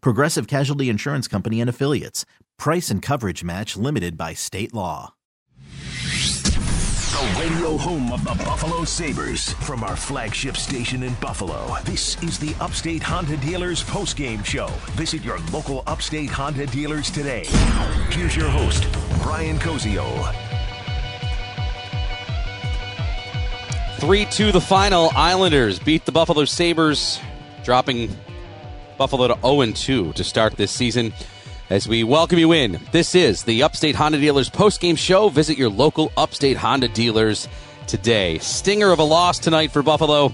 Progressive Casualty Insurance Company and Affiliates. Price and coverage match limited by state law. The radio home of the Buffalo Sabres. From our flagship station in Buffalo, this is the Upstate Honda Dealers postgame show. Visit your local Upstate Honda dealers today. Here's your host, Brian Koziol. 3 2 the final. Islanders beat the Buffalo Sabres, dropping Buffalo to 0 2 to start this season. As we welcome you in, this is the Upstate Honda Dealers postgame show. Visit your local Upstate Honda dealers today. Stinger of a loss tonight for Buffalo.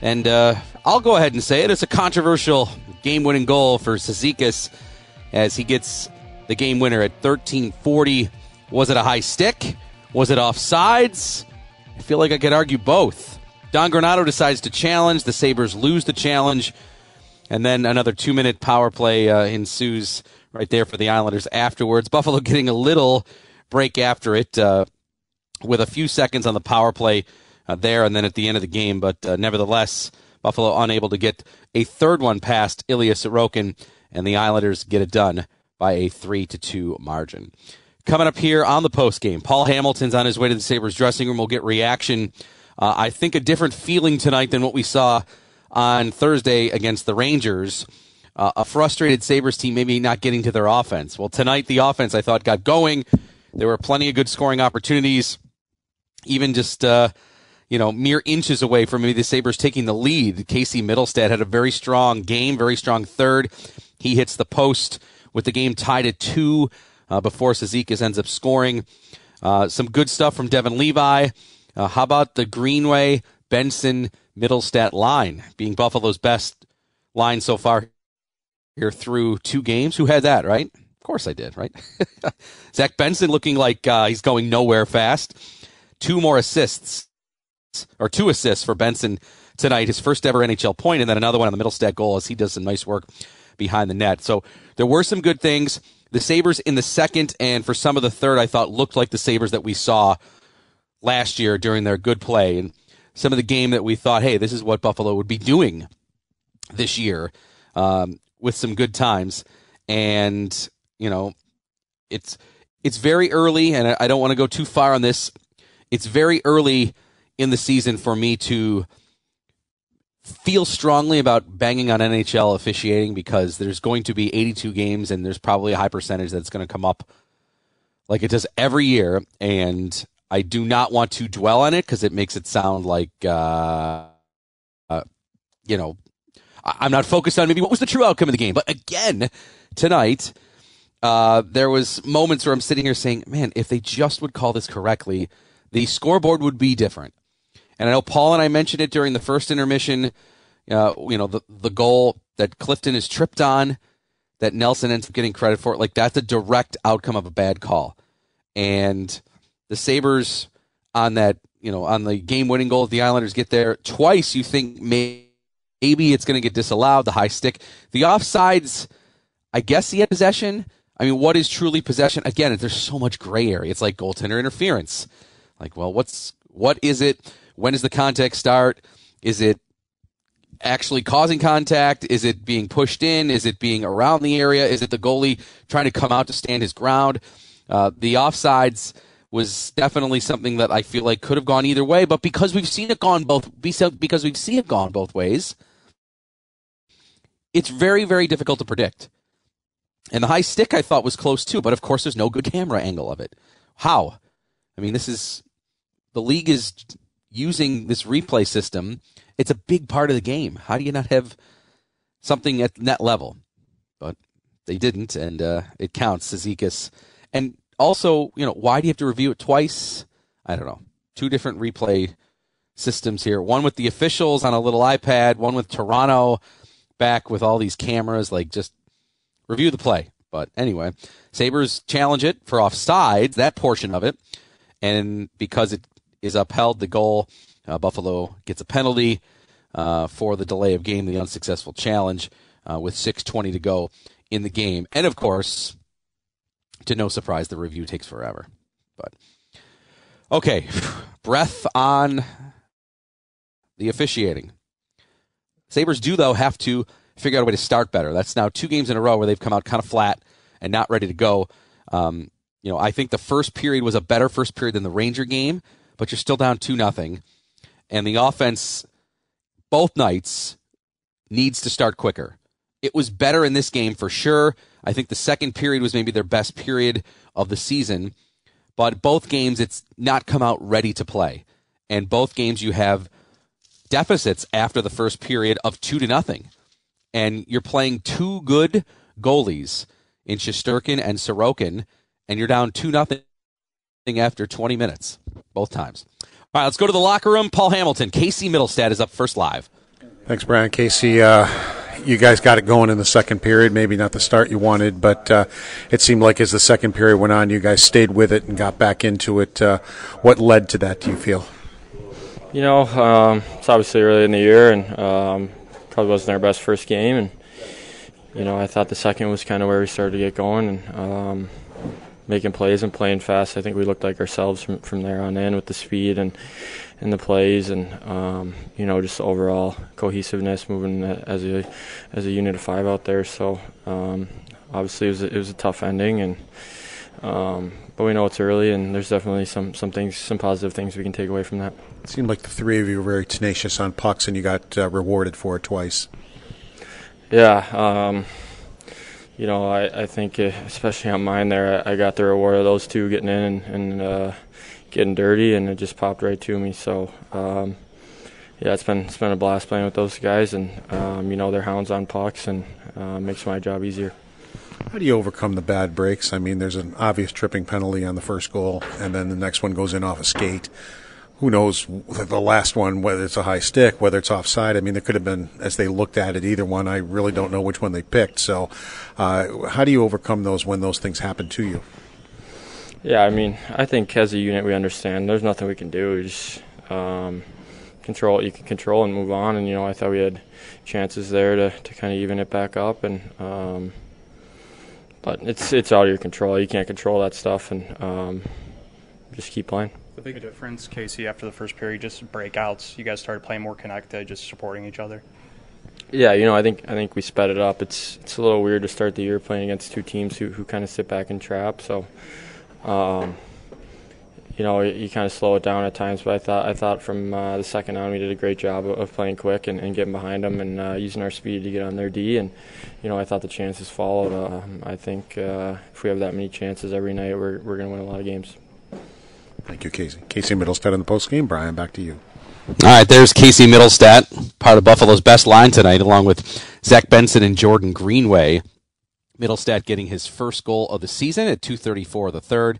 And uh, I'll go ahead and say it. It's a controversial game winning goal for Cizikas as he gets the game winner at 1340. Was it a high stick? Was it offsides? I feel like I could argue both. Don Granato decides to challenge. The Sabres lose the challenge. And then another two minute power play uh, ensues right there for the Islanders afterwards. Buffalo getting a little break after it uh, with a few seconds on the power play uh, there and then at the end of the game. But uh, nevertheless, Buffalo unable to get a third one past Ilya Sorokin, and the Islanders get it done by a 3 to 2 margin. Coming up here on the post game, Paul Hamilton's on his way to the Sabres dressing room. We'll get reaction. Uh, I think a different feeling tonight than what we saw on Thursday against the Rangers. Uh, a frustrated Sabres team maybe not getting to their offense. Well, tonight the offense I thought got going. There were plenty of good scoring opportunities, even just uh, you know mere inches away from maybe the Sabres taking the lead. Casey Mittelstadt had a very strong game, very strong third. He hits the post with the game tied at two uh, before Cizikas ends up scoring. Uh, some good stuff from Devon Levi. Uh, how about the Greenway Benson Mittelstadt line being Buffalo's best line so far here through two games? Who had that, right? Of course I did, right? Zach Benson looking like uh, he's going nowhere fast. Two more assists, or two assists for Benson tonight, his first ever NHL point, and then another one on the Mittelstadt goal as he does some nice work behind the net. So there were some good things. The Sabres in the second and for some of the third, I thought looked like the Sabres that we saw last year during their good play. And some of the game that we thought, hey, this is what Buffalo would be doing this year um, with some good times. And, you know, it's it's very early, and I don't want to go too far on this. It's very early in the season for me to feel strongly about banging on NHL officiating because there's going to be 82 games and there's probably a high percentage that's going to come up like it does every year. And I do not want to dwell on it because it makes it sound like, uh, uh, you know, I'm not focused on maybe what was the true outcome of the game. But again, tonight, uh, there was moments where I'm sitting here saying, man, if they just would call this correctly, the scoreboard would be different. And I know Paul and I mentioned it during the first intermission. Uh, you know, the the goal that Clifton is tripped on, that Nelson ends up getting credit for. Like that's a direct outcome of a bad call. And the Sabres on that, you know, on the game winning goal, the Islanders get there twice. You think maybe it's going to get disallowed. The high stick, the offsides. I guess he had possession. I mean, what is truly possession? Again, there's so much gray area. It's like goaltender interference. Like, well, what's what is it? When does the contact start? Is it actually causing contact? Is it being pushed in? Is it being around the area? Is it the goalie trying to come out to stand his ground? Uh, the offsides was definitely something that I feel like could have gone either way, but because we've seen it gone both, because we've seen it gone both ways, it's very, very difficult to predict. And the high stick I thought was close too, but of course there's no good camera angle of it. How? I mean, this is the league is using this replay system. It's a big part of the game. How do you not have something at net level? But they didn't, and uh, it counts. Cizikas. And also, you know, why do you have to review it twice? I don't know. Two different replay systems here. One with the officials on a little iPad, one with Toronto back with all these cameras. Like, just review the play. But anyway, Sabres challenge it for offsides, that portion of it. And because it is upheld, the goal, uh, Buffalo gets a penalty uh, for the delay of game, the unsuccessful challenge, uh, with 6.20 to go in the game. And of course, to no surprise, the review takes forever. But okay, breath on the officiating. Sabres do, though, have to figure out a way to start better. That's now two games in a row where they've come out kind of flat and not ready to go. Um, you know, I think the first period was a better first period than the Ranger game, but you're still down two nothing, and the offense both nights needs to start quicker. It was better in this game for sure. I think the second period was maybe their best period of the season, but both games it's not come out ready to play, and both games you have deficits after the first period of two to nothing and you're playing two good goalies in Shesterkin and Sorokin, and you're down two nothing after 20 minutes, both times. All right, let's go to the locker room. Paul Hamilton, Casey Mittelstadt is up first live. Thanks, Brian. Casey, uh, you guys got it going in the second period. Maybe not the start you wanted, but uh, it seemed like as the second period went on, you guys stayed with it and got back into it. Uh, what led to that? Do you feel? You know, um, it's obviously early in the year, and um, probably wasn't our best first game, and you know I thought the second was kind of where we started to get going and um, making plays and playing fast. I think we looked like ourselves from, from there on in with the speed and and the plays and um, you know just overall cohesiveness, moving as a as a unit of five out there. So um, obviously it was a, it was a tough ending and. Um, but we know it's early, and there's definitely some, some things, some positive things we can take away from that. It seemed like the three of you were very tenacious on pucks, and you got uh, rewarded for it twice. Yeah, um, you know, I, I think uh, especially on mine there, I, I, got the reward of those two getting in and, and uh, getting dirty, and it just popped right to me. So. Um, yeah, it's been it's been a blast playing with those guys, and um, you know they're hounds on pucks, and uh, makes my job easier. How do you overcome the bad breaks? I mean, there's an obvious tripping penalty on the first goal, and then the next one goes in off a skate. Who knows the last one, whether it's a high stick, whether it's offside? I mean, there could have been, as they looked at it, either one. I really don't know which one they picked. So, uh, how do you overcome those when those things happen to you? Yeah, I mean, I think as a unit we understand. There's nothing we can do. We just um, control what you can control and move on. And you know, I thought we had chances there to, to kind of even it back up and. Um, but it's it's out of your control. You can't control that stuff, and um, just keep playing. Big difference, Casey, after the first period, just breakouts. You guys started playing more connected, just supporting each other. Yeah, you know, I think I think we sped it up. It's it's a little weird to start the year playing against two teams who who kind of sit back and trap. So, um, you know, you, kind of slow it down at times. But I thought I thought from uh, the second on we did a great job of, playing quick and, and, getting behind them and uh, using our speed to get on their D. And you know, I thought the chances followed. Uh, I think uh, if we have that many chances every night, we're we're going to win a lot of games. Thank you, Casey. Casey Mittelstadt in the post game. Brian, back to you. All right, there's Casey Mittelstadt, part of Buffalo's best line tonight, along with Zach Benson and Jordan Greenway. Mittelstadt getting his first goal of the season at 2:34 of the third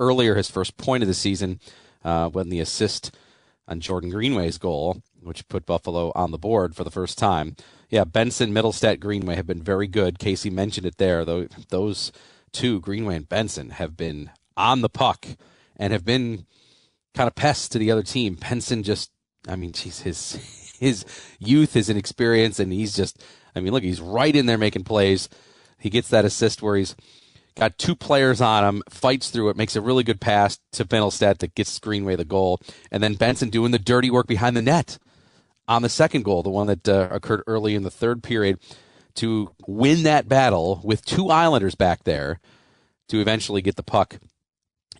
earlier his first point of the season uh, when the assist on Jordan Greenway's goal, which put Buffalo on the board for the first time. Yeah, Benson, Mittelstadt, Greenway have been very good. Casey mentioned it there. Though those two, Greenway and Benson, have been on the puck and have been kind of pests to the other team. Benson just, I mean, geez, his his youth, his inexperience, and he's just, I mean, look, he's right in there making plays. He gets that assist where he's got two players on him, fights through it, makes a really good pass to Mittelstadt that gets Greenway the goal, and then Benson doing the dirty work behind the net on the second goal, the one that uh, occurred early in the third period, to win that battle with two Islanders back there to eventually get the puck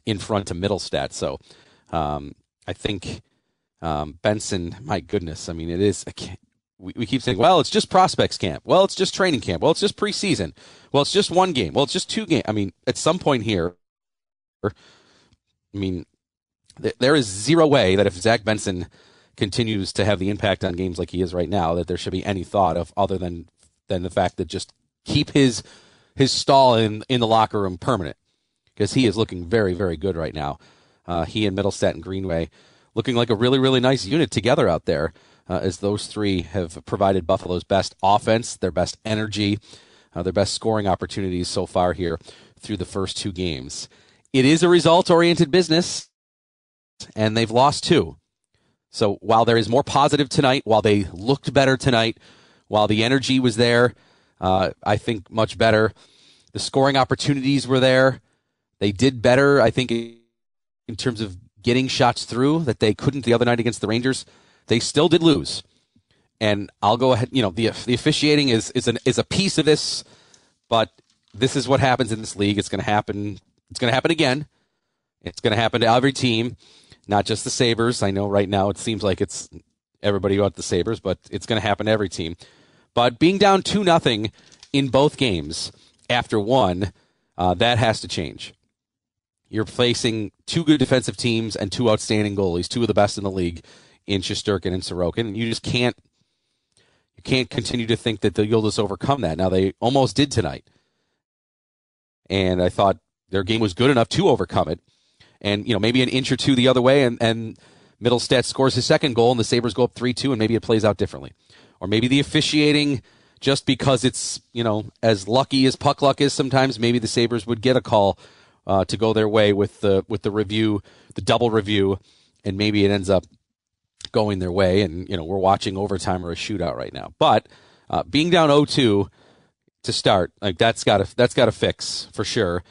in front of Mittelstadt. So um, I think um, Benson, my goodness, I mean, it is we, we keep saying, well, it's just prospects camp. Well, it's just training camp. Well, it's just preseason. Well, it's just one game. Well, it's just two games. I mean, at some point here, I mean, th- there is zero way that if Zach Benson continues to have the impact on games like he is right now, that there should be any thought of other than than the fact that just keep his his stall in in the locker room permanent because he is looking very very good right now. Uh, he and Mittelstadt and Greenway looking like a really really nice unit together out there uh, as those three have provided Buffalo's best offense, their best energy, uh, their best scoring opportunities so far here through the first two games. It is a result oriented business, and they've lost two. So while there is more positive tonight, while they looked better tonight, while the energy was there, uh, I think much better. The scoring opportunities were there. They did better, I think, in terms of getting shots through that they couldn't the other night against the Rangers. They still did lose. And I'll go ahead, you know, the, the officiating is, is, an, is a piece of this, but this is what happens in this league. It's going to happen. It's going to happen again. It's going to happen to every team, not just the Sabres. I know right now it seems like it's everybody about the Sabres, but it's going to happen to every team. But being down 2 nothing in both games after one, uh, that has to change. You're facing two good defensive teams and two outstanding goalies, two of the best in the league in Shesterkin and Sorokin. You just can't you can't continue to think that you'll just overcome that. Now they almost did tonight, and I thought their game was good enough to overcome it. And you know maybe an inch or two the other way, and and Mittelstadt scores his second goal, and the Sabres go up three two, and maybe it plays out differently, or maybe the officiating. Just because it's you know as lucky as puck luck is sometimes, maybe the Sabres would get a call uh, to go their way with the with the review, the double review, and maybe it ends up going their way. And, you know, we're watching overtime or a shootout right now. But uh, being down 0-2 to start, like that's got to that's got to fix for sure.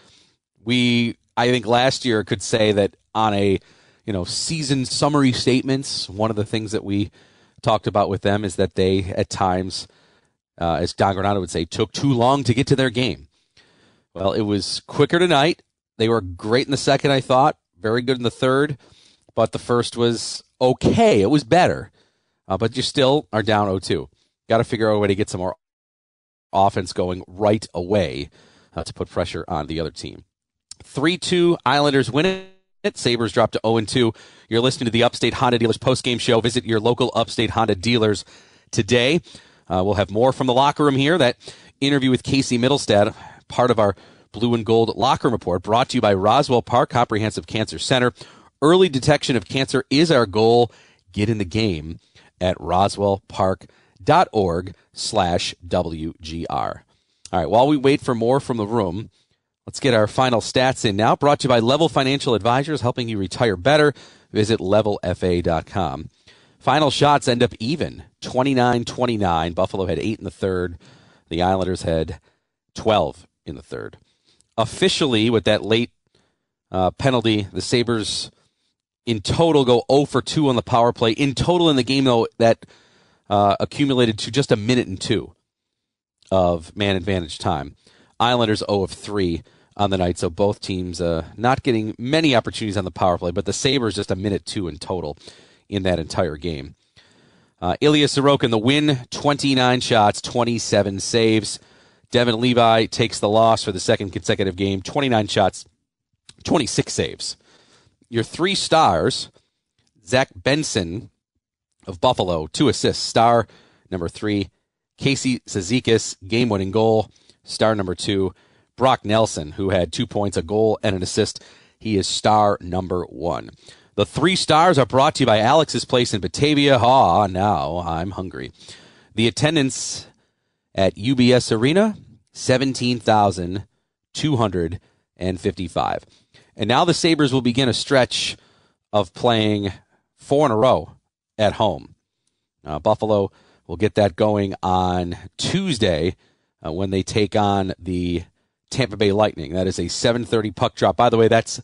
We I think last year could say that on a you know season summary statements, one of the things that we talked about with them is that they at times, uh, as Don Granato would say, took too long to get to their game. Well, it was quicker tonight. They were great in the second, I thought. Very good in the third, but the first was okay. It was better, uh, but you still are down 0-2. Got to figure out a way to get some more offense going right away uh, to put pressure on the other team. 3-2 Islanders win it. Sabres drop to 0-2. You're listening to the Upstate Honda Dealers postgame show. Visit your local Upstate Honda dealers today. Uh, we'll have more from the locker room here. That interview with Casey Mittelstadt, part of our Blue and Gold Locker Report, brought to you by Roswell Park Comprehensive Cancer Center. Early detection of cancer is our goal. Get in the game at roswellpark.org slash WGR. All right, while we wait for more from the room, let's get our final stats in now. Brought to you by Level Financial Advisors, helping you retire better. Visit levelfa.com. Final shots end up even 29 29. Buffalo had eight in the third. The Islanders had 12 in the third. Officially, with that late uh, penalty, the Sabres in total go 0 for 2 on the power play. In total in the game, though, that uh, accumulated to just a minute and two of man advantage time. Islanders 0 of 3 on the night, so both teams uh, not getting many opportunities on the power play, but the Sabres just a minute two in total in that entire game. Uh, Ilya Sorokin, the win, 29 shots, 27 saves. Devon Levi takes the loss for the second consecutive game, 29 shots, 26 saves your three stars, Zach Benson of Buffalo, two assists. Star number three, Casey Cizikas, game winning goal. Star number two, Brock Nelson, who had two points, a goal, and an assist. He is star number one. The three stars are brought to you by Alex's Place in Batavia. Ah, now I'm hungry. The attendance at UBS Arena, 17,255. And now the Sabres will begin a stretch of playing four in a row at home. Uh, Buffalo will get that going on Tuesday uh, when they take on the Tampa Bay Lightning. That is a 7:30 puck drop. By the way, that's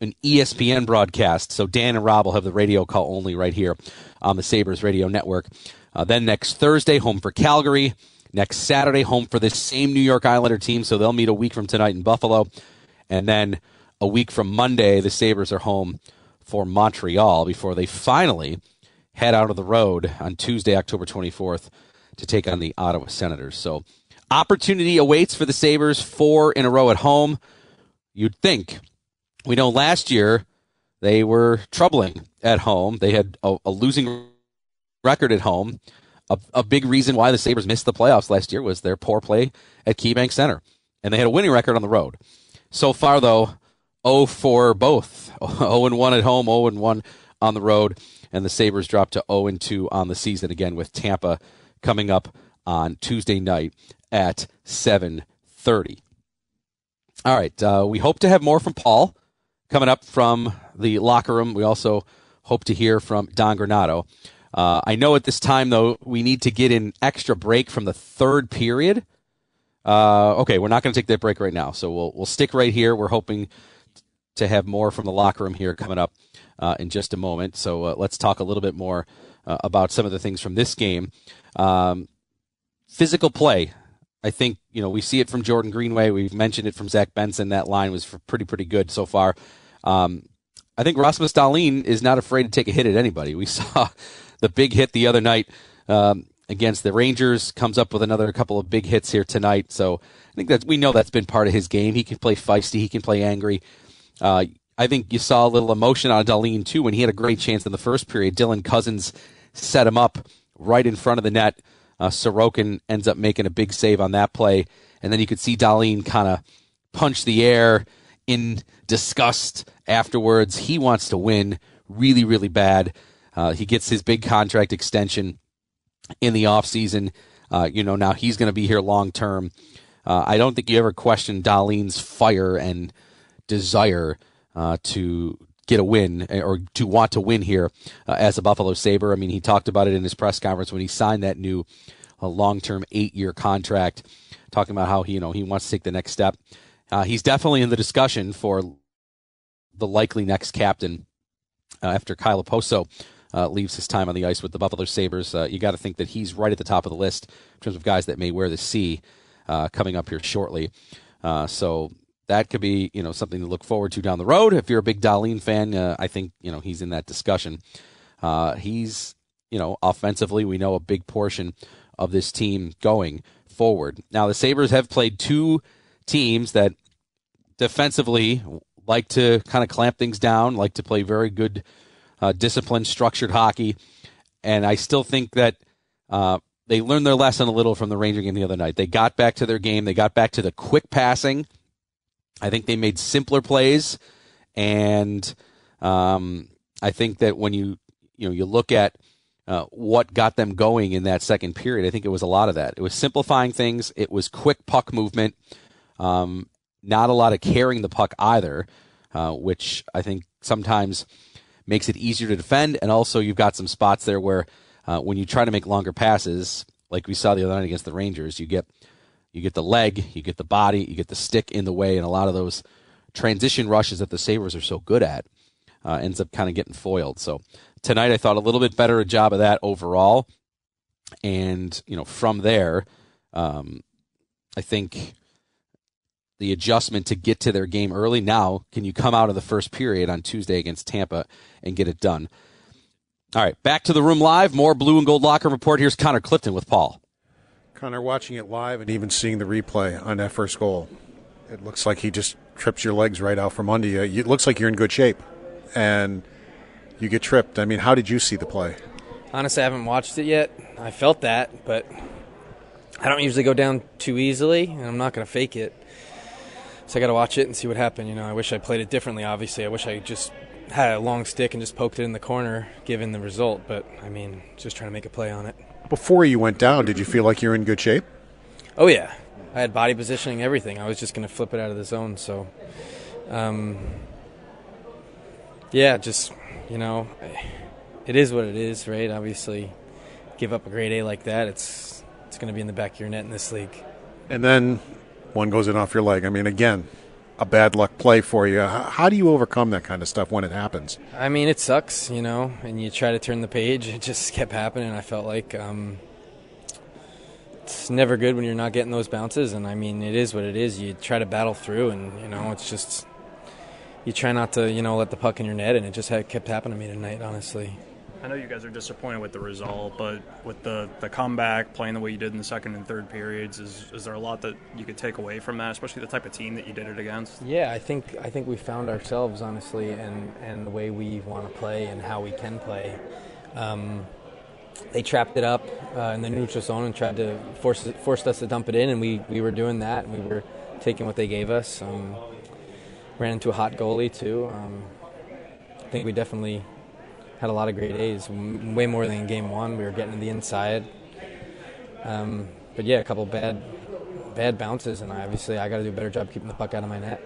an ESPN broadcast. So Dan and Rob will have the radio call only right here on the Sabres radio network. Uh, then next Thursday, home for Calgary. Next Saturday, home for this same New York Islander team. So they'll meet a week from tonight in Buffalo. And then a week from Monday, the Sabres are home for Montreal before they finally head out of the road on Tuesday, October 24th, to take on the Ottawa Senators. So, opportunity awaits for the Sabres, four in a row at home. You'd think. We know last year they were troubling at home. They had a, a losing record at home. A, a, big reason why the Sabres missed the playoffs last year was their poor play at KeyBank Center. And they had a winning record on the road. So far, though, 0 for both 0 and 1 at home, 0 and 1 on the road. And the Sabres dropped to 0 and 2 on the season again with Tampa coming up on Tuesday night at 7:30. All right, uh, we hope to have more from Paul coming up from the locker room. We also hope to hear from Don Granato. Uh, I know at this time, though, we need to get an extra break from the third period. Uh, okay, we're not going to take that break right now, so we'll we'll stick right here. We're hoping to have more from the locker room here coming up uh, in just a moment. So uh, let's talk a little bit more uh, about some of the things from this game. Um, physical play. I think you know we see it from Jordan Greenway. We've mentioned it from Zach Benson. That line was pretty pretty good so far. Um, I think Rasmus Dahlin is not afraid to take a hit at anybody. We saw the big hit the other night um, against the Rangers. Comes up with another couple of big hits here tonight. So I think that we know that's been part of his game. He can play feisty. He can play angry. Uh, I think you saw a little emotion on Dahlin too when he had a great chance in the first period. Dylan Cozens set him up right in front of the net. Uh, Sorokin ends up making a big save on that play, and then you could see Dahlin kind of punch the air in disgust afterwards. He wants to win really, really bad. Uh, he gets his big contract extension in the offseason. Uh, you know, now he's going to be here long term. Uh, I don't think you ever question Dahlin's fire and desire uh, to get a win eh, or to want to win here uh, as a Buffalo Sabre. I mean, he talked about it in his press conference when he signed that new uh, long-term eight-year contract, talking about how he, you know, he wants to take the next step. Uh, he's definitely in the discussion for the likely next captain uh, after Kyle Okposo uh, leaves his time on the ice with the Buffalo Sabres. Uh, you got to think that he's right at the top of the list in terms of guys that may wear the C uh, coming up here shortly. Uh, so that could be you know something to look forward to down the road. If you're a big Dahlin fan, uh, I think you know he's in that discussion. Uh, he's you know offensively, we know a big portion of this team going forward. Now the Sabres have played two teams that defensively like to kind of clamp things down, like to play very good, uh, disciplined, structured hockey, and I still think that. Uh, they learned their lesson a little from the Ranger game the other night. They got back to their game. They got back to the quick passing I think they made simpler plays, and um, I think that when you you know you look at uh, what got them going in that second period, I think it was a lot of that. It was simplifying things. It was quick puck movement. Um, not a lot of carrying the puck either, uh, which I think sometimes makes it easier to defend. And also, you've got some spots there where uh, when you try to make longer passes, like we saw the other night against the Rangers, you get you get the leg, you get the body, you get the stick in the way, and a lot of those transition rushes that the Sabres are so good at uh, ends up kind of getting foiled. So tonight I thought a little bit better a job of that overall. And, you know, from there, um, I think the adjustment to get to their game early. Now, can you come out of the first period on Tuesday against Tampa and get it done? All right, back to the room live. More blue and gold locker report. Here's Connor Clifton with Paul. Connor, watching it live and even seeing the replay on that first goal, it looks like he just trips your legs right out from under you. It looks like you're in good shape, and you get tripped. I mean, how did you see the play? Honestly, I haven't watched it yet. I felt that, but I don't usually go down too easily, and I'm not going to fake it. So I got to watch it and see what happened. You know, I wish I played it differently. Obviously, I wish I just had a long stick and just poked it in the corner, given the result. But I mean, just trying to make a play on it. Before you went down, did you feel like you're in good shape? Oh yeah, I had body positioning, everything. I was just going to flip it out of the zone. So, um, yeah, just you know, it is what it is, right? Obviously, give up a grade A like that, it's it's going to be in the back of your net in this league. And then one goes in off your leg. I mean, again, a bad luck play for you. How do you overcome that kind of stuff when it happens? I mean, it sucks, you know, and you try to turn the page. It just kept happening. I felt like um, it's never good when you're not getting those bounces, and I mean, it is what it is. You try to battle through, and you know, it's just you try not to, you know, let the puck in your net, and it just kept happening to me tonight, honestly. I know you guys are disappointed with the result, but with the, the comeback, playing the way you did in the second and third periods, is, is there a lot that you could take away from that, especially the type of team that you did it against? Yeah, I think I think we found ourselves honestly, and and the way we want to play and how we can play. Um, they trapped it up uh, in the neutral zone and tried to force forced us to dump it in, and we, we were doing that, and we were taking what they gave us. Um, ran into a hot goalie too. Um, I think we definitely had a lot of great A's, way more than in game one. We were getting to the inside. Um, but yeah, a couple bad bad bounces, and I, obviously I got to do a better job keeping the puck out of my net.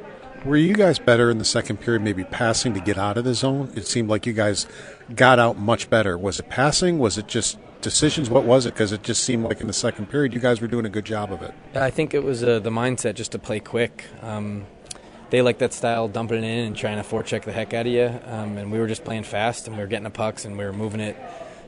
Were you guys better in the second period, maybe passing to get out of the zone? It seemed like you guys got out much better. Was it passing? Was it just decisions? What was it? Because it just seemed like in the second period you guys were doing a good job of it. I think it was uh, the mindset just to play quick. Um, they like that style, dumping it in and trying to forecheck the heck out of you. Um, and we were just playing fast, and we were getting the pucks, and we were moving it,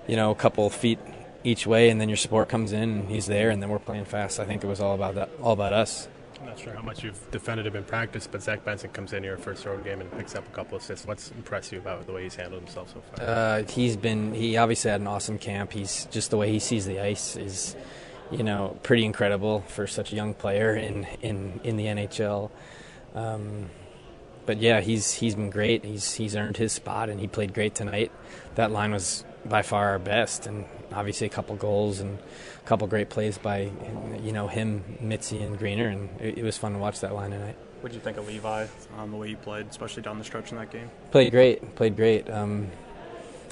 you know, a couple feet each way, and then your support comes in, and he's there, and then we're playing fast. I think it was all about that, all about us. I'm not sure how much you've defended him in practice, but Zach Benson comes in here first road game and picks up a couple assists. What's impressed you about the way he's handled himself so far? Uh, he's been he obviously had an awesome camp. He's just the way he sees the ice is, you know, pretty incredible for such a young player in in in the NHL. Um, but yeah, he's he's been great. He's he's earned his spot, and he played great tonight. That line was by far our best, and obviously a couple goals and a couple great plays by you know him, Mitzi, and Greener, and it, it was fun to watch that line tonight. What did you think of Levi um, the way he played, especially down the stretch in that game? Played great. Played great. Um,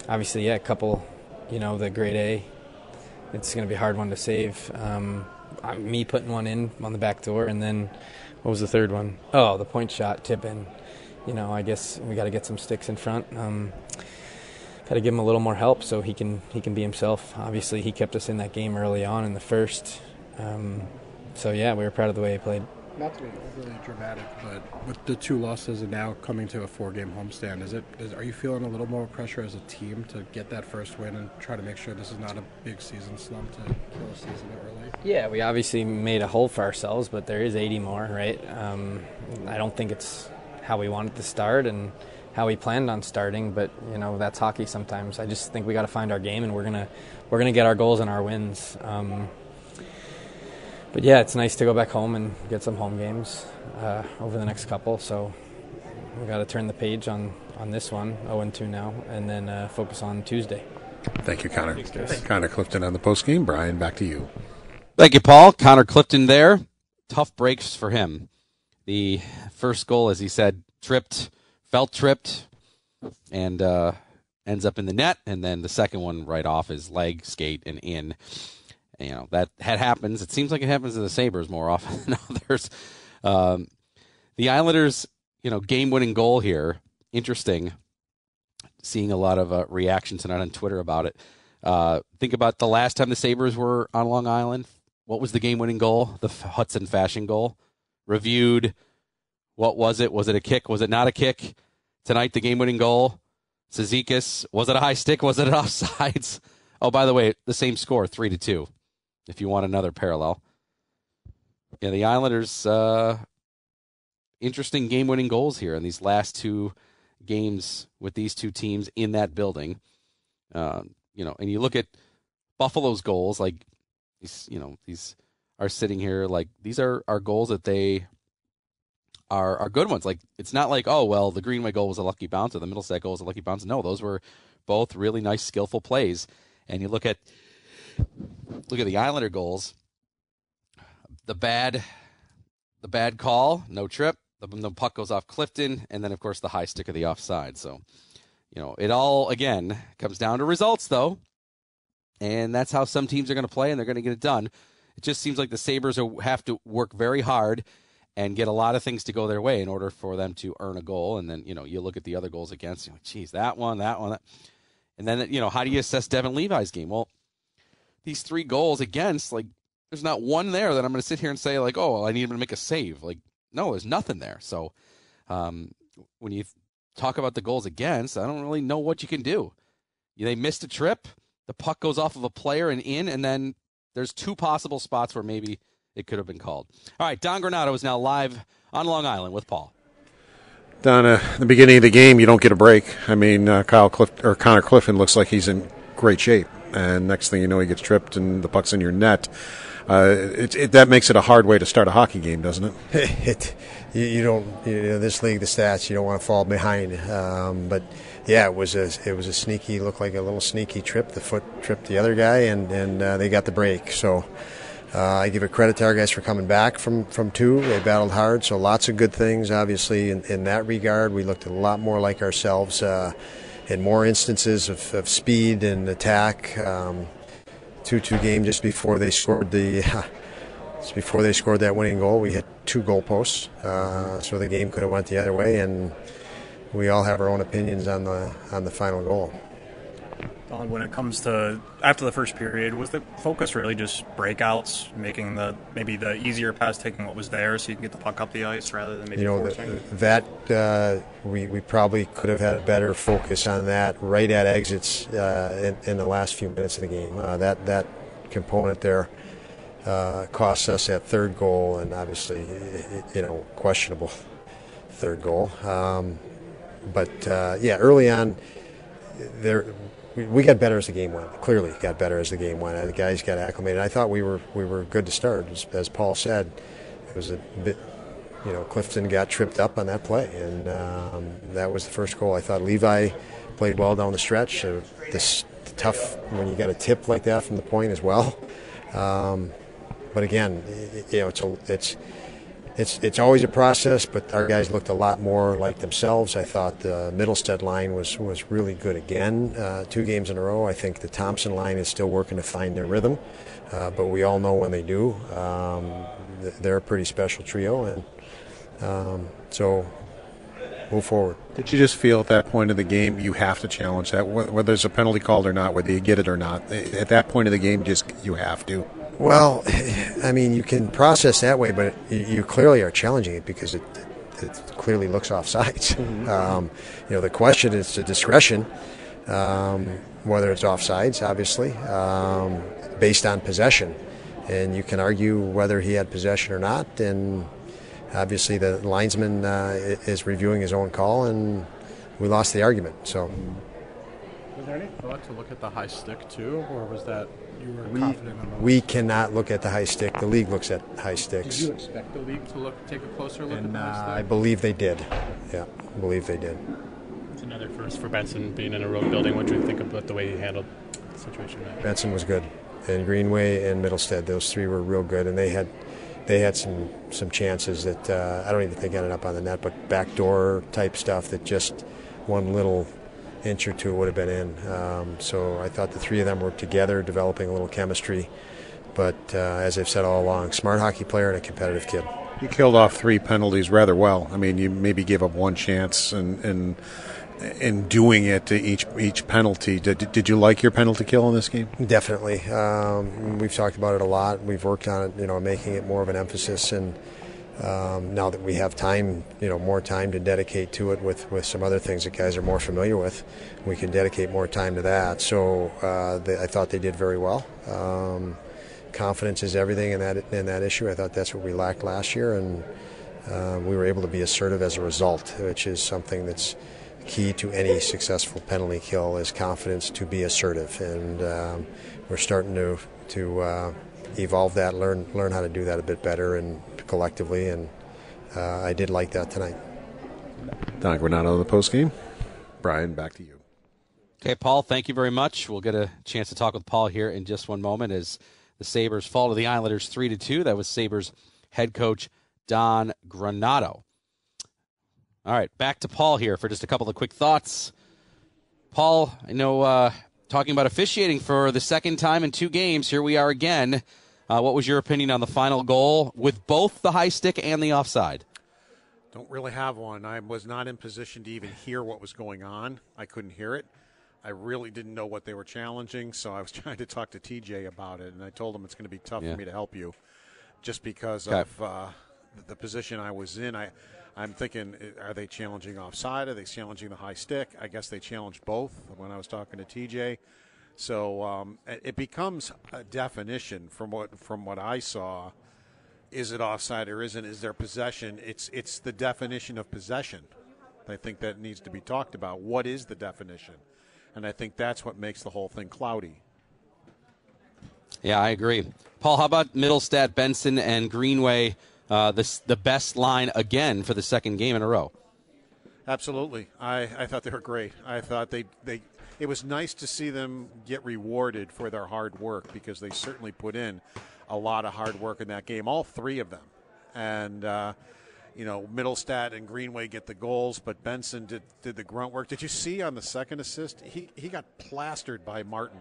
obviously, yeah, a couple, you know, the grade A. It's going to be a hard one to save. Um, me putting one in on the back door, and then what was the third one? Oh, the point shot tip in. You know, I guess we got to get some sticks in front. Um, got to give him a little more help so he can he can be himself. Obviously, he kept us in that game early on in the first. Um, so yeah, we were proud of the way he played. Not to be overly dramatic, but with the two losses and now coming to a four-game homestand, is it? Is, are you feeling a little more pressure as a team to get that first win and try to make sure this is not a big season slump to kill a season early? Yeah, we obviously made a hole for ourselves, but there is 80 more, right? Um, I don't think it's how we wanted to start, and how we planned on starting, but you know that's hockey. Sometimes I just think we got to find our game, and we're gonna we're gonna get our goals and our wins. Um, but yeah, it's nice to go back home and get some home games uh, over the next couple. So we got to turn the page on on this one, 0 2 now, and then uh, focus on Tuesday. Thank you, Connor. Thanks, Connor Clifton on the post game. Brian, back to you. Thank you, Paul. Connor Clifton there. Tough breaks for him. The first goal, as he said, tripped felt tripped and uh, ends up in the net, and then the second one right off his leg, skate, and in. You know that that happens. It seems like it happens to the Sabres more often than others. Um, the Islanders, you know, game-winning goal here. Interesting. Seeing a lot of uh, reaction tonight on Twitter about it. Uh, think about the last time the Sabres were on Long Island. What was the game-winning goal? The Hudson Fasching goal. Reviewed what was it? Was it a kick? Was it not a kick? Tonight, the game winning goal. Cizikas. Was it a high stick? Was it an offsides? Oh, by the way, the same score, 3 to 2, if you want another parallel. Yeah, the Islanders, uh, interesting game winning goals here in these last two games with these two teams in that building. Uh, you know, and you look at Buffalo's goals, like, these, you know, these are sitting here like these are, are goals that they are are good ones. Like it's not like oh well the Greenway goal was a lucky bounce or the Mittelstadt goal was a lucky bounce. No, those were both really nice, skillful plays. And you look at look at the Islander goals. The bad the bad call, no trip. The, the puck goes off Clifton, and then of course the high stick of the offside. So you know it all again comes down to results though, and that's how some teams are going to play, and they're going to get it done. It just seems like the Sabres have to work very hard and get a lot of things to go their way in order for them to earn a goal. And then, you know, you look at the other goals against, you're like, geez, that one, that one. That. And then, you know, how do you assess Devon Levi's game? Well, these three goals against, like, there's not one there that I'm going to sit here and say, like, oh, well, I need him to make a save. Like, no, there's nothing there. So um, when you talk about the goals against, I don't really know what you can do. They missed a trip, the puck goes off of a player and in, and then there's two possible spots where maybe – it could have been called. All right, Don Granato is now live on Long Island with Paul. Don, at the beginning of the game, you don't get a break. I mean, uh, Kyle or Connor Clifton looks like he's in great shape, and next thing you know, he gets tripped and the puck's in your net. Uh, it, it, that makes it a hard way to start a hockey game, doesn't it? it you, you, don't you know this league, the stats you don't want to fall behind. Um, but yeah, it was a it was a sneaky, looked like a little sneaky trip. The foot tripped the other guy, and and uh, they got the break. So. Uh, I give it credit to our guys for coming back from, from two. They battled hard, so lots of good things, obviously, in, in that regard. We looked a lot more like ourselves uh, in more instances of, of speed and attack. Um, 2-2 game just before they scored the just before they scored that winning goal. We hit two goalposts, uh, so the game could have went the other way, and we all have our own opinions on the on the final goal. Don, when it comes to after the first period, was the focus really just breakouts, making the maybe the easier pass, taking what was there, so you can get the puck up the ice rather than maybe you know? The, that uh, we we probably could have had a better focus on that right at exits uh, in, in, the last few minutes of the game. Uh, that that component there uh, cost us that third goal, and obviously you know questionable third goal. Um, but uh, yeah, early on there we, got better as the game went. Clearly, got better as the game went. The guys got acclimated. I thought we were we were good to start. As, as Paul said, it was a bit. You know, Clifton got tripped up on that play, and um, that was the first goal. I thought Levi played well down the stretch. Uh, this tough when you got a tip like that from the point as well. Um, but again, you know, it's a, it's it's it's always a process, but our guys looked a lot more like themselves. I thought the Mittelstadt line was was really good again, uh, two games in a row. I think the Thompson line is still working to find their rhythm, uh, but we all know when they do, um, they're a pretty special trio, and um, so move forward. Did you just feel at that point of the game you have to challenge that, whether there's a penalty called or not, whether you get it or not? At that point of the game, just you have to. Well, I mean, you can process that way, but you clearly are challenging it because it, it clearly looks offsides. Mm-hmm. Um, you know, the question is the discretion, um, whether it's offsides, obviously, um, based on possession. And you can argue whether he had possession or not. And obviously, the linesman uh, is reviewing his own call, and we lost the argument. So. Was there any thought to look at the high stick too, or was that you were we, confident in those? We cannot look at the high stick. The league looks at high sticks. Did you expect the league to look take a closer look and, at the high uh, stick? I believe they did. Yeah, I believe they did. It's another first for Benson being in a road building. What do you think about the way he handled the situation? Benson was good, and Greenway and Mittelstadt, those three were real good, and they had they had some some chances that uh, I don't even think ended up on the net, but backdoor type stuff that just one little inch or two would have been in. Um, so I thought the three of them were together, developing a little chemistry. But uh, as I've said all along, smart hockey player and a competitive kid. You killed off three penalties rather well. I mean, you maybe gave up one chance, and and in doing it to each each penalty. Did, did you like your penalty kill in this game? Definitely. Um, we've talked about it a lot. We've worked on it, you know, making it more of an emphasis and um, now that we have time, you know, more time to dedicate to it with, with some other things that guys are more familiar with, we can dedicate more time to that. So uh, they, I thought they did very well. Um, confidence is everything in that in that issue. I thought that's what we lacked last year, and uh, we were able to be assertive as a result, which is something that's key to any successful penalty kill is confidence to be assertive, and um, we're starting to to uh, evolve that, learn learn how to do that a bit better, and collectively. And uh, I did like that tonight. Don Granato, the post game. Brian, back to you. Okay, Paul, thank you very much. We'll get a chance to talk with Paul here in just one moment as the Sabres fall to the Islanders 3 to 2. That was Sabres head coach Don Granato. All right, back to Paul here for just a couple of quick thoughts. Paul, I know uh, talking about officiating for the second time in two games. Here we are again. Uh, what was your opinion on the final goal with both the high stick and the offside? Don't really have one. I was not in position to even hear what was going on. I couldn't hear it. I really didn't know what they were challenging, so I was trying to talk to TJ about it, and I told him it's going to be tough yeah. for me to help you, just because okay. of uh, the position I was in. I, I'm thinking, are they challenging offside? Are they challenging the high stick? I guess they challenged both when I was talking to TJ. So um, it becomes a definition from what from what I saw. Is it offside or isn't? Is there possession? It's it's the definition of possession. I think that needs to be talked about. What is the definition? And I think that's what makes the whole thing cloudy. Yeah, I agree. Paul, how about Mittelstadt, Benson, and Greenway? Uh, this the best line again for the second game in a row. Absolutely, I, I thought they were great. I thought they they it was nice to see them get rewarded for their hard work because they certainly put in a lot of hard work in that game. All three of them, and. Uh, you know, Mittelstadt and Greenway get the goals, but Benson did, did the grunt work. Did you see on the second assist? He, he got plastered by Martin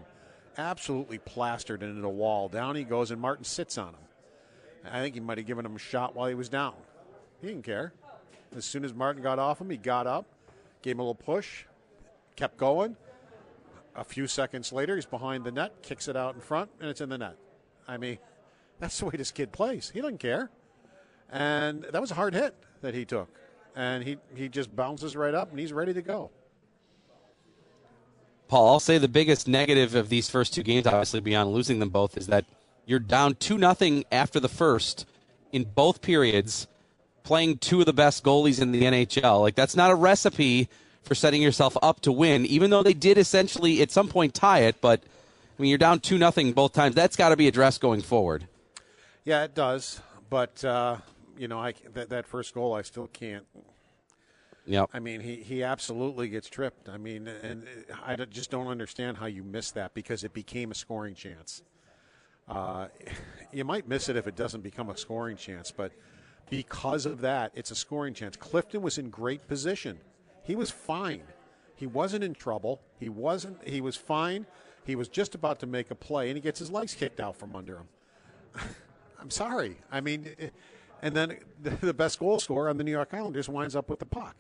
absolutely plastered into the wall. Down he goes, and Martin sits on him. I think he might have given him a shot while he was down. He didn't care. As soon as Martin got off him, he got up, gave him a little push, kept going. A few seconds later, he's behind the net, kicks it out in front, and it's in the net. I mean, that's the way this kid plays. He doesn't care. And that was a hard hit that he took. And he, he just bounces right up and he's ready to go. Paul, I'll say the biggest negative of these first two games, obviously beyond losing them both, is that you're down two nothing after the first in both periods, playing two of the best goalies in the NHL. Like that's not a recipe for setting yourself up to win, even though they did essentially at some point tie it. But I mean, you're down two nothing both times. That's got to be addressed going forward. Yeah, it does. But uh, you know, I that, that first goal, I still can't Yep. I mean, he, he absolutely gets tripped. I mean, and I just don't understand how you miss that because it became a scoring chance. Uh, you might miss it if it doesn't become a scoring chance, but because of that, it's a scoring chance. Clifton was in great position. He was fine. He wasn't in trouble. He wasn't. He was fine. He was just about to make a play, and he gets his legs kicked out from under him. I'm sorry. I mean, eh, and then the best goal scorer on the New York Islanders winds up with the puck.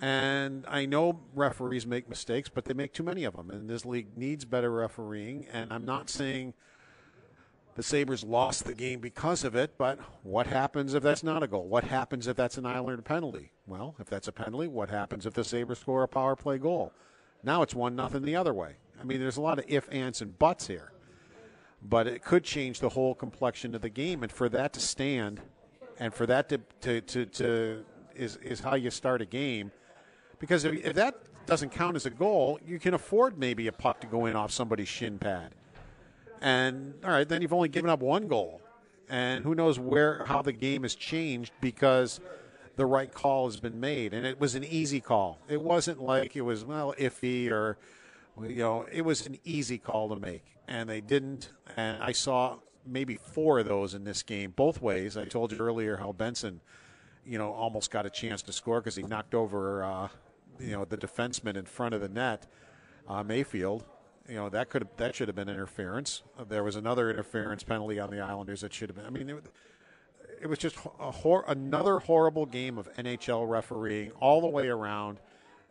And I know referees make mistakes, but they make too many of them. And this league needs better refereeing. And I'm not saying the Sabres lost the game because of it, but what happens if that's not a goal? What happens if that's an Islander penalty? Well, if that's a penalty, what happens if the Sabres score a power play goal? Now it's one nothing the other way. I mean, there's a lot of if, ands, and buts here. But it could change the whole complexion of the game. And for that to stand and for that to, to, to, to is, is how you start a game – because if, if that doesn't count as a goal, you can afford maybe a puck to go in off somebody's shin pad. And all right, then you've only given up one goal. And who knows where how the game has changed because the right call has been made. And it was an easy call. It wasn't like it was well iffy or you know, it was an easy call to make. And they didn't and I saw maybe four of those in this game both ways. I told you earlier how Benson you know, almost got a chance to score because he knocked over uh, you know the defenseman in front of the net, uh, Mayfield. You know that could that should have been interference. There was another interference penalty on the Islanders that should have been. I mean, it, it was just a hor- another horrible game of NHL refereeing all the way around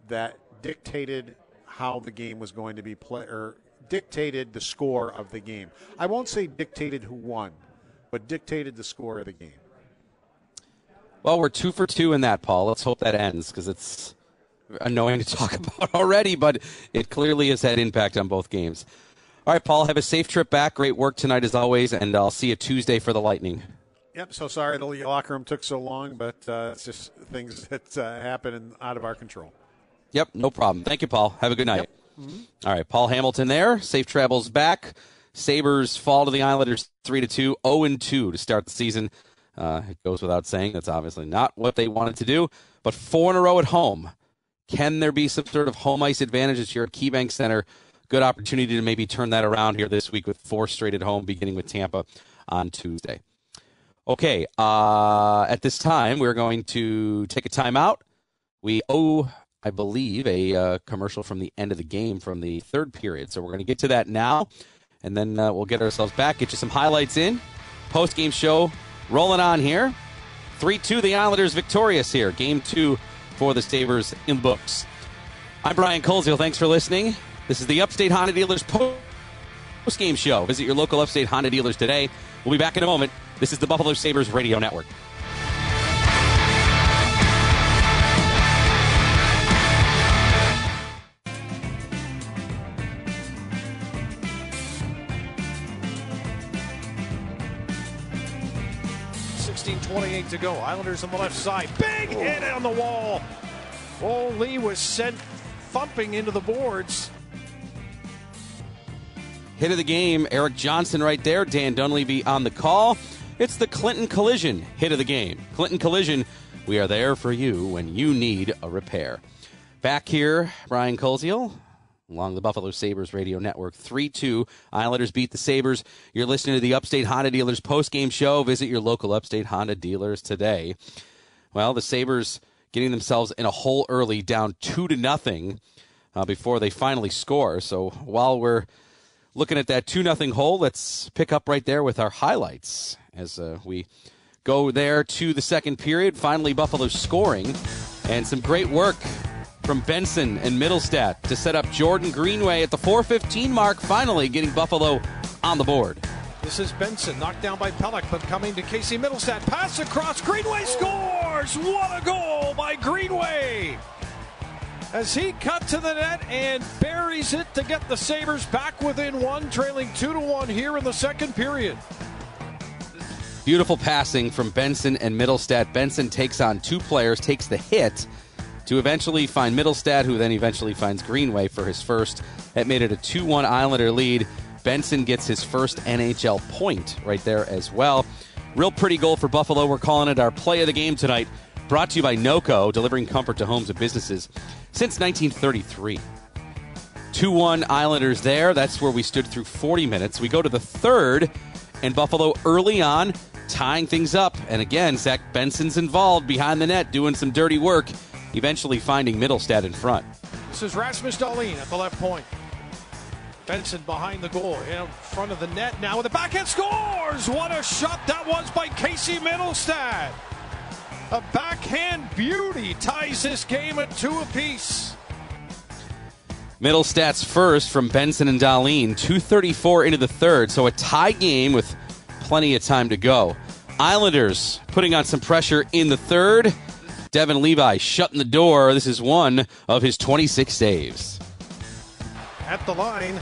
that dictated how the game was going to be played or dictated the score of the game. I won't say dictated who won, but dictated the score of the game. Well, we're two for two in that, Paul. Let's hope that ends because it's annoying to talk about already, but it clearly has had impact on both games. All right, Paul, have a safe trip back. Great work tonight as always, and I'll see you Tuesday for the Lightning. Yep. So sorry the locker room took so long, but uh, it's just things that uh, happen and out of our control. Yep. No problem. Thank you, Paul. Have a good night. Yep. Mm-hmm. All right, Paul Hamilton there. Safe travels back. Sabres fall to the Islanders three to two, zero oh and two to start the season. Uh, it goes without saying that's obviously not what they wanted to do, but four in a row at home can there be some sort of home ice advantages here at KeyBank Center? Good opportunity to maybe turn that around here this week with four straight at home, beginning with Tampa on Tuesday. Okay, uh, at this time, we're going to take a timeout. We owe, I believe, a uh, commercial from the end of the game from the third period. So we're going to get to that now, and then uh, we'll get ourselves back, get you some highlights in. Post game show rolling on here. 3 2, the Islanders victorious here. Game two for the Sabres in the books. I'm Brian Koziol. Thanks for listening. This is the Upstate Honda Dealers post game show. Visit your local Upstate Honda dealers today. We'll be back in a moment. This is the Buffalo Sabres Radio Network. 28 to go. Islanders on the left side. Big oh. hit on the wall. Oh, Lee was sent thumping into the boards. Hit of the game, Erik Johnson right there. Dan Dunleavy on the call. It's the Clinton Collision hit of the game. Clinton Collision, we are there for you when you need a repair. Back here, Brian Koziol along the Buffalo Sabres radio network. 3 2. Islanders beat the Sabres. You're listening to the Upstate Honda Dealers post game show. Visit your local Upstate Honda dealers today. Well, the Sabres getting themselves in a hole early, down 2 to nothing uh, before they finally score. So while we're looking at that 2 nothing hole, let's pick up right there with our highlights as uh, we go there to the second period. Finally, Buffalo scoring and some great work from Benson and Mittelstadt to set up Jordan Greenway at the 415 mark, finally getting Buffalo on the board. This is Benson, knocked down by Pelech, but coming to Casey Mittelstadt. Pass across, Greenway scores! What a goal by Greenway! As he cut to the net and buries it to get the Sabres back within one, trailing two to one here in the second period. Beautiful passing from Benson and Mittelstadt. Benson takes on two players, takes the hit to eventually find Mittelstadt, who then eventually finds Greenway for his first. That made it a 2 1 Islander lead. Benson gets his first NHL point right there as well. Real pretty goal for Buffalo. We're calling it our play of the game tonight. Brought to you by NOCO, delivering comfort to homes and businesses since 1933. 2 1 Islanders there. That's where we stood through 40 minutes. We go to the third, and Buffalo early on tying things up. And again, Zach Benson's involved behind the net doing some dirty work eventually finding Mittelstadt in front. This is Rasmus Dahlin at the left point. Benson behind the goal, in front of the net now with a backhand scores. What a shot that was by Casey Mittelstadt. A backhand beauty ties this game at two apiece. Mittelstadt's first from Benson and Dahlin, 234 into the third, so a tie game with plenty of time to go. Islanders putting on some pressure in the third. Devon Levi shutting the door. This is one of his 26 saves. At the line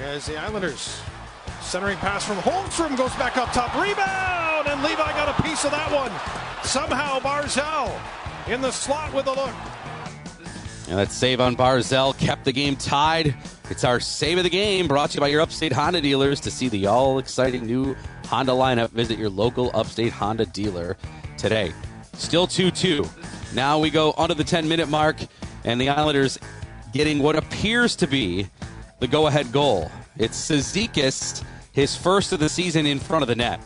as the Islanders centering pass from Holmstrom goes back up top. Rebound! And Levi got a piece of that one. Somehow Barzal in the slot with a look. And that save on Barzal kept the game tied. It's our save of the game brought to you by your Upstate Honda dealers. To see the all exciting new Honda lineup, visit your local Upstate Honda dealer today. Still 2 2. Now we go onto the 10 minute mark, and the Islanders getting what appears to be the go ahead goal. It's Cizikas, his first of the season in front of the net.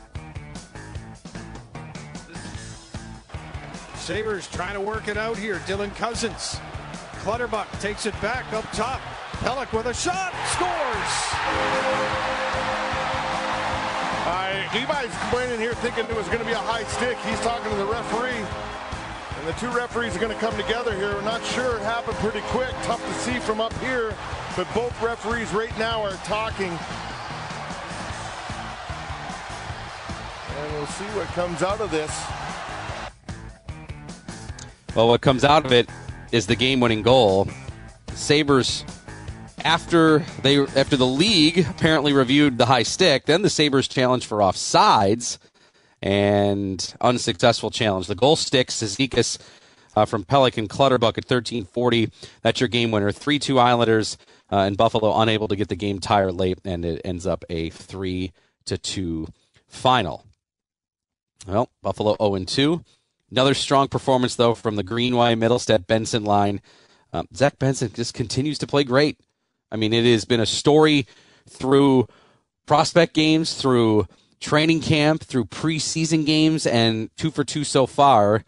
Sabres trying to work it out here. Dylan Cozens. Clutterbuck takes it back up top. Pelech with a shot. Scores. Uh, Levi's complaining here thinking it was going to be a high stick. He's talking to the referee. And the two referees are going to come together here. We're not sure. It happened pretty quick. Tough to see from up here. But both referees right now are talking. And we'll see what comes out of this. Well, what comes out of it is the game-winning goal. Sabres, after they after the league apparently reviewed the high stick, then the Sabres challenged for offsides and unsuccessful challenge. The goal sticks, Cizikas uh, from Pelech and Clutterbuck at 1340. That's your game winner. 3 2 Islanders uh, and Buffalo unable to get the game tire late, and it ends up a 3 to 2 final. Well, Buffalo 0 2. Another strong performance, though, from the Greenway Mittelstadt Benson line. Um, Zach Benson just continues to play great. I mean, it has been a story through prospect games, through training camp, through preseason games, and two for two so far.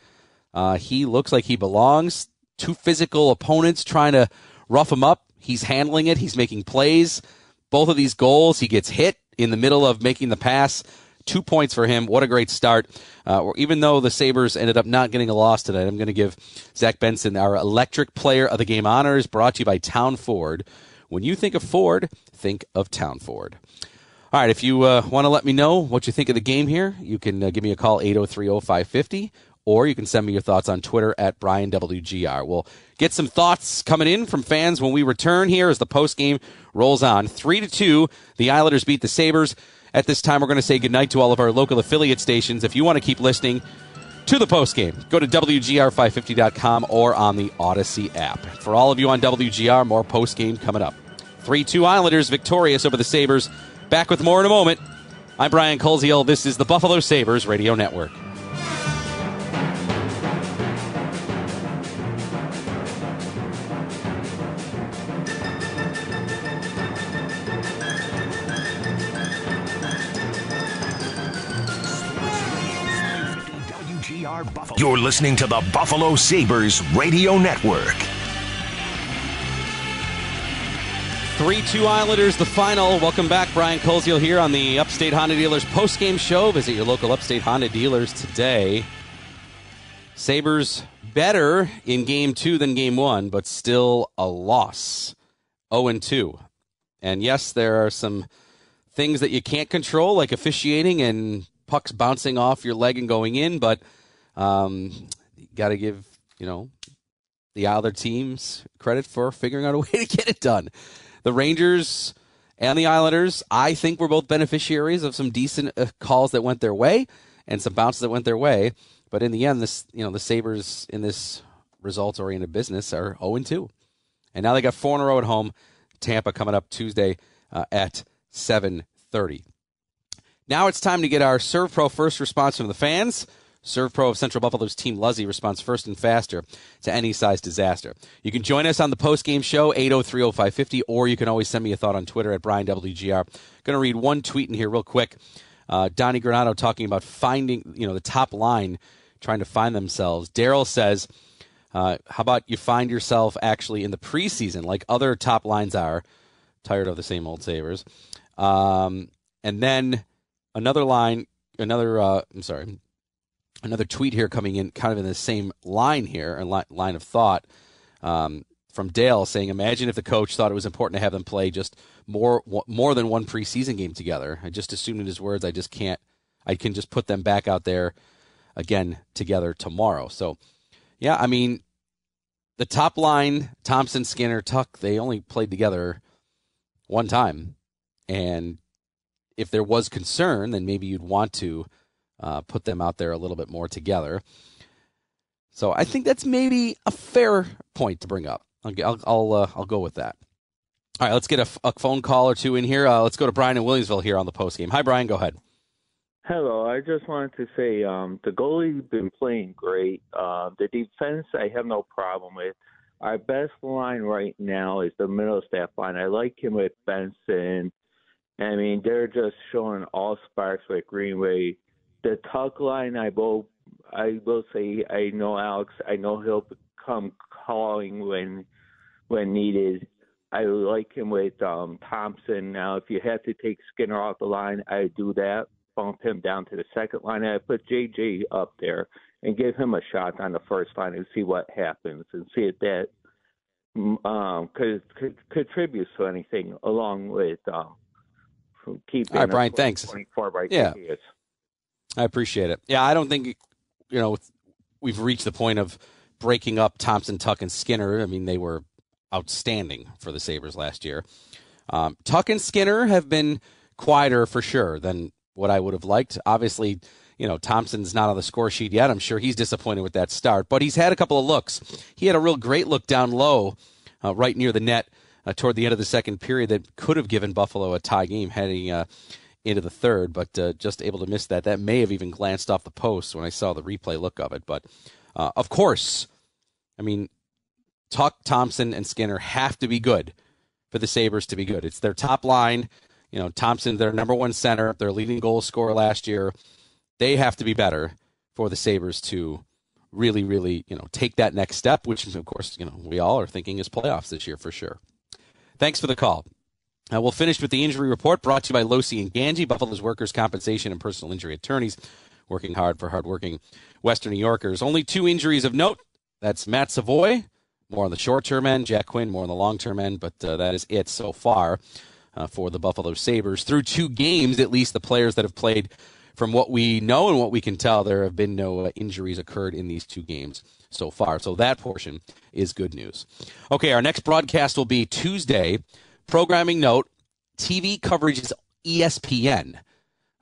Uh, he looks like he belongs. Two physical opponents trying to rough him up. He's handling it. He's making plays. Both of these goals, he gets hit in the middle of making the pass. Two points for him. What a great start. Uh, even though the Sabres ended up not getting a loss tonight, I'm going to give Zach Benson our electric player of the game honors brought to you by Town Ford. When you think of Ford, think of Town Ford. All right, if you uh, want to let me know what you think of the game here, you can uh, give me a call 8030550 or you can send me your thoughts on Twitter at BrianWGR. We'll get some thoughts coming in from fans when we return here as the post game rolls on. 3 to 2, the Islanders beat the Sabres. At this time, we're going to say goodnight to all of our local affiliate stations. If you want to keep listening, to the post game. Go to WGR550.com or on the Odyssey app. For all of you on WGR, more post game coming up. 3 2 Islanders victorious over the Sabres. Back with more in a moment. I'm Brian Koziol. This is the Buffalo Sabres Radio Network. You're listening to the Buffalo Sabres Radio Network. 3 2 Islanders, the final. Welcome back. Brian Koziol here on the Upstate Honda Dealers post game show. Visit your local Upstate Honda dealers today. Sabres better in game two than game one, but still a loss 0 2. And yes, there are some things that you can't control, like officiating and pucks bouncing off your leg and going in, but um, got to give, you know, the other teams credit for figuring out a way to get it done. The Rangers and the Islanders, I think, were both beneficiaries of some decent uh, calls that went their way and some bounces that went their way. But in the end, this you know the Sabres in this results oriented business are 0 2. And now they got four in a row at home. Tampa coming up Tuesday uh, at 7:30. Now it's time to get our ServPro first response from the fans. ServPro of Central Buffalo's Team Luzzy responds first and faster to any size disaster. You can join us on the post-game show, 8030550, or you can always send me a thought on Twitter at BrianWGR. Going to read one tweet in here real quick. Uh, Donnie Granado talking about finding, you know, the top line, trying to find themselves. Daryl says, uh, how about you find yourself actually in the preseason like other top lines are? Tired of the same old Sabres. Um, and then another line, another, uh, I'm sorry, another tweet here coming in kind of in the same line here, a line of thought um, from Dale saying, "Imagine if the coach thought it was important to have them play just more more than one preseason game together. I just assumed in his words, I just can't. I can just put them back out there again together tomorrow. So, yeah, I mean, the top line, Thompson, Skinner, Tuch, they only played together one time, and if there was concern, then maybe you'd want to." Uh, put them out there a little bit more together. So I think that's maybe a fair point to bring up. I'll I'll uh, I'll go with that. All right, let's get a, a phone call or two in here. Uh, let's go to Brian in Williamsville here on the post game. Hi, Brian. Go ahead. Hello. I just wanted to say um, the goalie's been playing great. Uh, the defense, I have no problem with. Our best line right now is the Mittelstadt line. I like him with Benson. I mean, they're just showing all sparks with Greenway the Tuch line, I will, I will say, I know Alex. I know he'll come calling when, when needed. I like him with um, Thompson. Now, if you have to take Skinner off the line, I do that. Bump him down to the second line. I put JJ up there and give him a shot on the first line and see what happens and see if that um, could, could contributes to anything along with um, keeping. All right, Brian. Thanks. By yeah. I appreciate it. Yeah, I don't think you know we've reached the point of breaking up Thompson, Tuch, and Skinner. I mean, they were outstanding for the Sabres last year. Um, Tuch and Skinner have been quieter for sure than what I would have liked. Obviously, you know, Thompson's not on the score sheet yet. I'm sure he's disappointed with that start, but he's had a couple of looks. He had a real great look down low, uh, right near the net uh, toward the end of the second period that could have given Buffalo a tie game heading uh, into the third, but uh, just able to miss that. That may have even glanced off the post when I saw the replay look of it. But uh, of course, I mean, Tuch, Thompson, and Skinner have to be good for the Sabres to be good. It's their top line. You know, Thompson, their number one center, their leading goal scorer last year. They have to be better for the Sabres to really, really, you know, take that next step, which, of course, you know, we all are thinking is playoffs this year for sure. Thanks for the call. Uh, we'll finish with the injury report brought to you by Losi and Gangi, Buffalo's workers' compensation and personal injury attorneys, working hard for hardworking Western New Yorkers. Only two injuries of note. That's Matt Savoie, more on the short term end, Jack Quinn, more on the long term end, but uh, that is it so far uh, for the Buffalo Sabres. Through two games, at least the players that have played, from what we know and what we can tell, there have been no uh, injuries occurred in these two games so far. So that portion is good news. Okay, our next broadcast will be Tuesday. Programming note TV coverage is ESPN,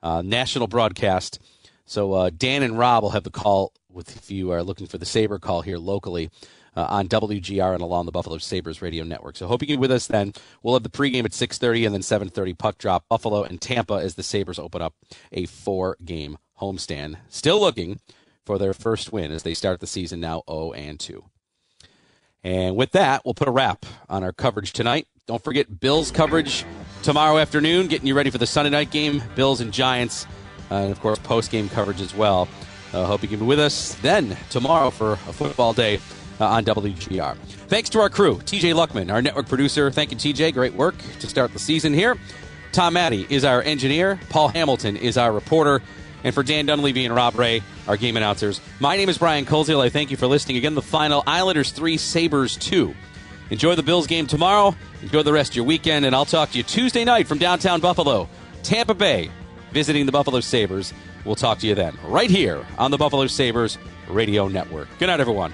uh, national broadcast. So uh, Dan and Rob will have the call with if you are looking for the Saber call here locally uh, on WGR and along the Buffalo Sabres radio network. So hope you can be with us then. We'll have the pregame at 6:30 and then 7:30 puck drop Buffalo and Tampa as the Sabres open up a four-game homestand. Still looking for their first win as they start the season now 0 and 2. And with that, we'll put a wrap on our coverage tonight. Don't forget Bills coverage tomorrow afternoon, getting you ready for the Sunday night game, Bills and Giants, uh, and of course post game coverage as well. Uh, hope you can be with us then tomorrow for a football day uh, on WGR. Thanks to our crew, TJ Luckman, our network producer. Thank you, TJ. Great work to start the season here. Tom Maddie is our engineer. Paul Hamilton is our reporter. And for Dan Dunleavy and Rob Ray, our game announcers, my name is Brian Koziol. I thank you for listening. Again, the final Islanders 3, Sabres 2. Enjoy the Bills game tomorrow. Enjoy the rest of your weekend. And I'll talk to you Tuesday night from downtown Buffalo, Tampa Bay, visiting the Buffalo Sabres. We'll talk to you then, right here on the Buffalo Sabres Radio Network. Good night, everyone.